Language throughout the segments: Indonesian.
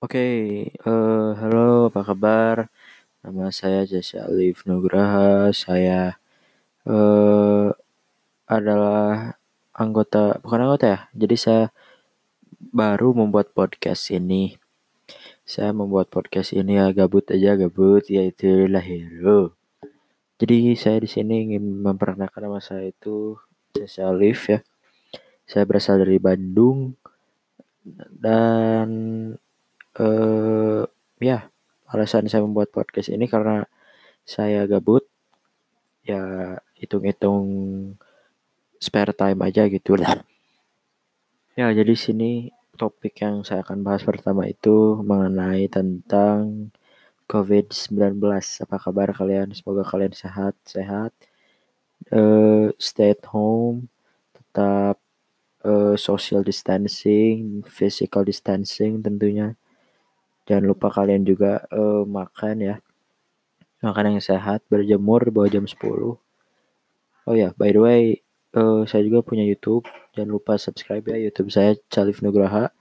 Oke, eh, halo, apa kabar? Nama saya Jesse Alif Nugraha. Saya eh, adalah anggota, bukan anggota ya. Jadi saya baru membuat podcast ini. Saya membuat podcast ini ya gabut aja gabut, yaitu hero. Jadi saya di sini ingin memperkenalkan nama saya itu Jesse Alif ya. Saya berasal dari Bandung dan eh ya alasan saya membuat podcast ini karena saya gabut. Ya hitung-hitung spare time aja gitu. Lah ya jadi sini topik yang saya akan bahas pertama itu mengenai tentang COVID-19 apa kabar kalian? Semoga kalian sehat sehat. Uh, stay at home tetap uh, social distancing physical distancing tentunya Jangan lupa kalian juga uh, makan ya. Makan yang sehat, berjemur bawah jam 10. Oh ya, by the way, uh, saya juga punya YouTube. Jangan lupa subscribe ya YouTube saya Calif Nugraha.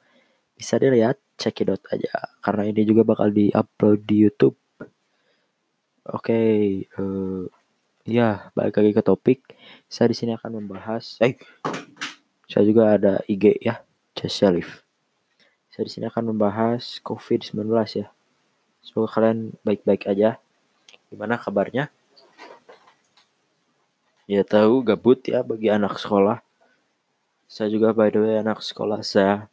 Bisa dilihat, cekidot aja. Karena ini juga bakal di-upload di YouTube. Oke, okay, uh, ya balik lagi ke topik. Saya di sini akan membahas. Eh, saya juga ada IG ya, Calif. Saya di sini akan membahas COVID-19 ya. Semoga kalian baik-baik aja. Gimana kabarnya? Ya tahu gabut ya bagi anak sekolah. Saya juga by the way anak sekolah saya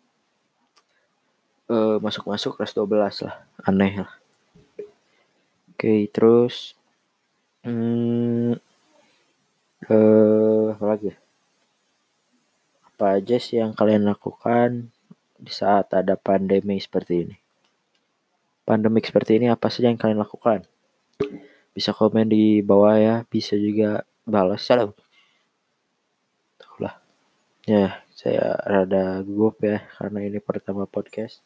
uh, masuk-masuk kelas 12 lah. Aneh lah. Oke, okay, terus hmm, uh, apa lagi? Apa aja sih yang kalian lakukan di saat ada pandemi seperti ini. Pandemik seperti ini apa saja yang kalian lakukan? Bisa komen di bawah ya, bisa juga balas. Salam. Lah. Ya, saya rada gugup ya karena ini pertama podcast.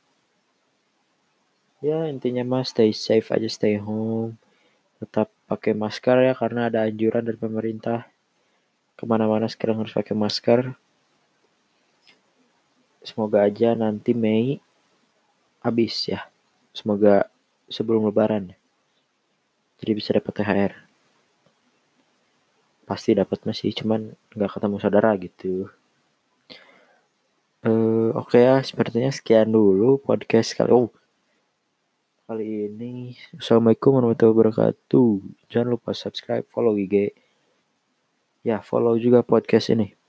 Ya, intinya mas stay safe aja, stay home. Tetap pakai masker ya karena ada anjuran dari pemerintah. Ke mana-mana sekarang harus pakai masker semoga aja nanti Mei habis ya. Semoga sebelum lebaran jadi bisa dapat THR pasti dapat masih cuman nggak ketemu saudara gitu. Uh, oke okay ya sepertinya sekian dulu podcast kali oh kali ini. Assalamualaikum warahmatullahi wabarakatuh. Jangan lupa subscribe follow IG ya follow juga podcast ini